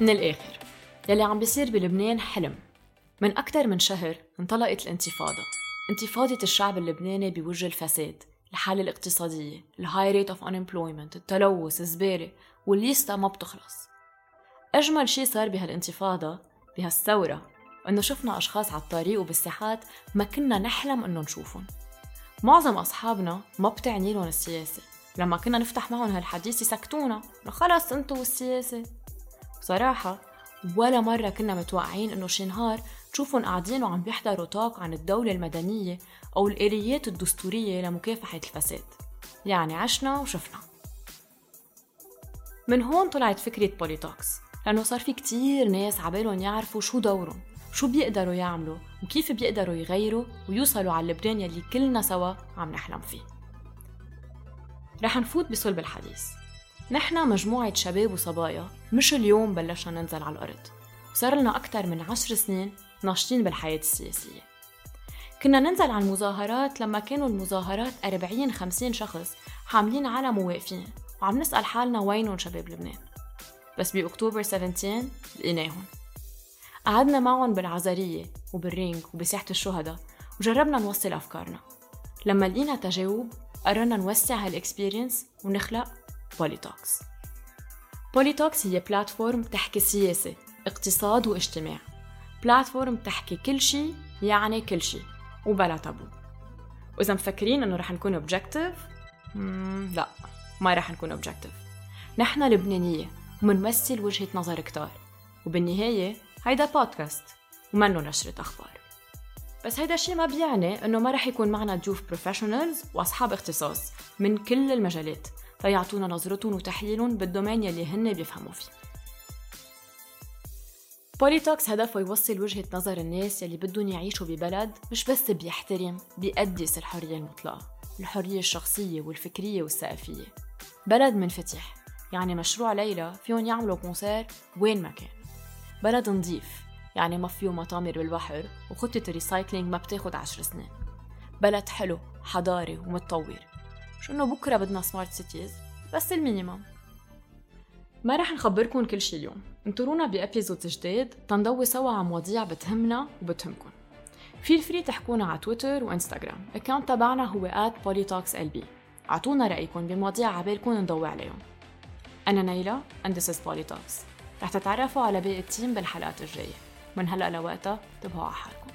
من الآخر يلي عم بيصير بلبنان حلم. من أكثر من شهر انطلقت الانتفاضة. انتفاضة الشعب اللبناني بوجه الفساد الحالة الاقتصادية ال high rate of unemployment التلوث الزبالة وال list ما بتخلص. أجمل شي صار بهالانتفاضة بهالثورة إنه شفنا أشخاص على الطريق وبالساحات ما كنا نحلم إنه نشوفهم. معظم أصحابنا ما بتعني لهم السياسة. لما كنا نفتح معهم هالحديث يسكتونا خلص أنتوا والسياسة. بصراحة ولا مرة كنا متوقعين إنه شي نهار تشوفهم قاعدين وعم بيحضروا طاق عن الدولة المدنية أو الآليات الدستورية لمكافحة الفساد. يعني عشنا وشفنا. من هون طلعت فكرة بوليتوكس لأنه صار في كتير ناس عبالهم يعرفوا شو دورهم شو بيقدروا يعملوا وكيف بيقدروا يغيروا ويوصلوا على لبنان يلي كلنا سوا عم نحلم فيه. رح نفوت بصلب الحديث. نحن مجموعة شباب وصبايا مش اليوم بلشنا ننزل على الأرض. صار لنا أكثر من عشر سنين ناشطين بالحياة السياسية. كنا ننزل على المظاهرات لما كانوا المظاهرات 40 50 شخص حاملين علم وواقفين وعم نسأل حالنا وينهم شباب لبنان. بس بأكتوبر 17 لقيناهم. قعدنا معهم بالعزرية وبالرينج وبساحة الشهداء وجربنا نوصل أفكارنا. لما لقينا تجاوب قررنا نوسع ال experience ونخلق Polytalks Polytalks هي platform تحكي سياسة اقتصاد واجتماع. platform تحكي كل شيء يعني كل شيء وبلا تابو. وإذا مفكرين إنه رح نكون objective لا ما رح نكون objective نحن لبنانية ومنمثل وجهة نظر كتار. وبالنهاية هيدا بودكاست ومنه نشرة أخبار. بس هيدا الشيء ما بيعني إنه ما رح يكون معنا ضيوف professionals وأصحاب اختصاص من كل المجالات. فيعطونا نظرتهم وتحليلهم بال domaine يلي هن بيفهموا فيه. Polytalks هدفه يوصل وجهة نظر الناس يلي بدهم يعيشوا ببلد مش بس بيحترم بيقدس الحرية المطلقة الحرية الشخصية والفكرية والثقافية بلد منفتح يعني مشروع ليلى فيهم يعملوا concert وين ما كان. بلد نظيف يعني ما فيه مطامر بالبحر وخطة ال recycling ما بتاخد عشر سنين. بلد حلو حضاري ومتطور. مش إنه بكرة بدنا smart cities بس ال minimum. ما رح نخبركم كل شي اليوم. انطرونا ب episode جديد تنضوي سوا على مواضيع بتهمنا وبتهمكم. فيكن تحكونا على تويتر وانستغرام account تبعنا هو @polytalksLB اعطونا رأيكم بمواضيع عبالكم نضوي عليهم. أنا نيلة and this is Polytalks. رح تتعرفوا على باقي التيم بالحلقات الجاية. من هلأ لوقتها انتبهوا على حالكم.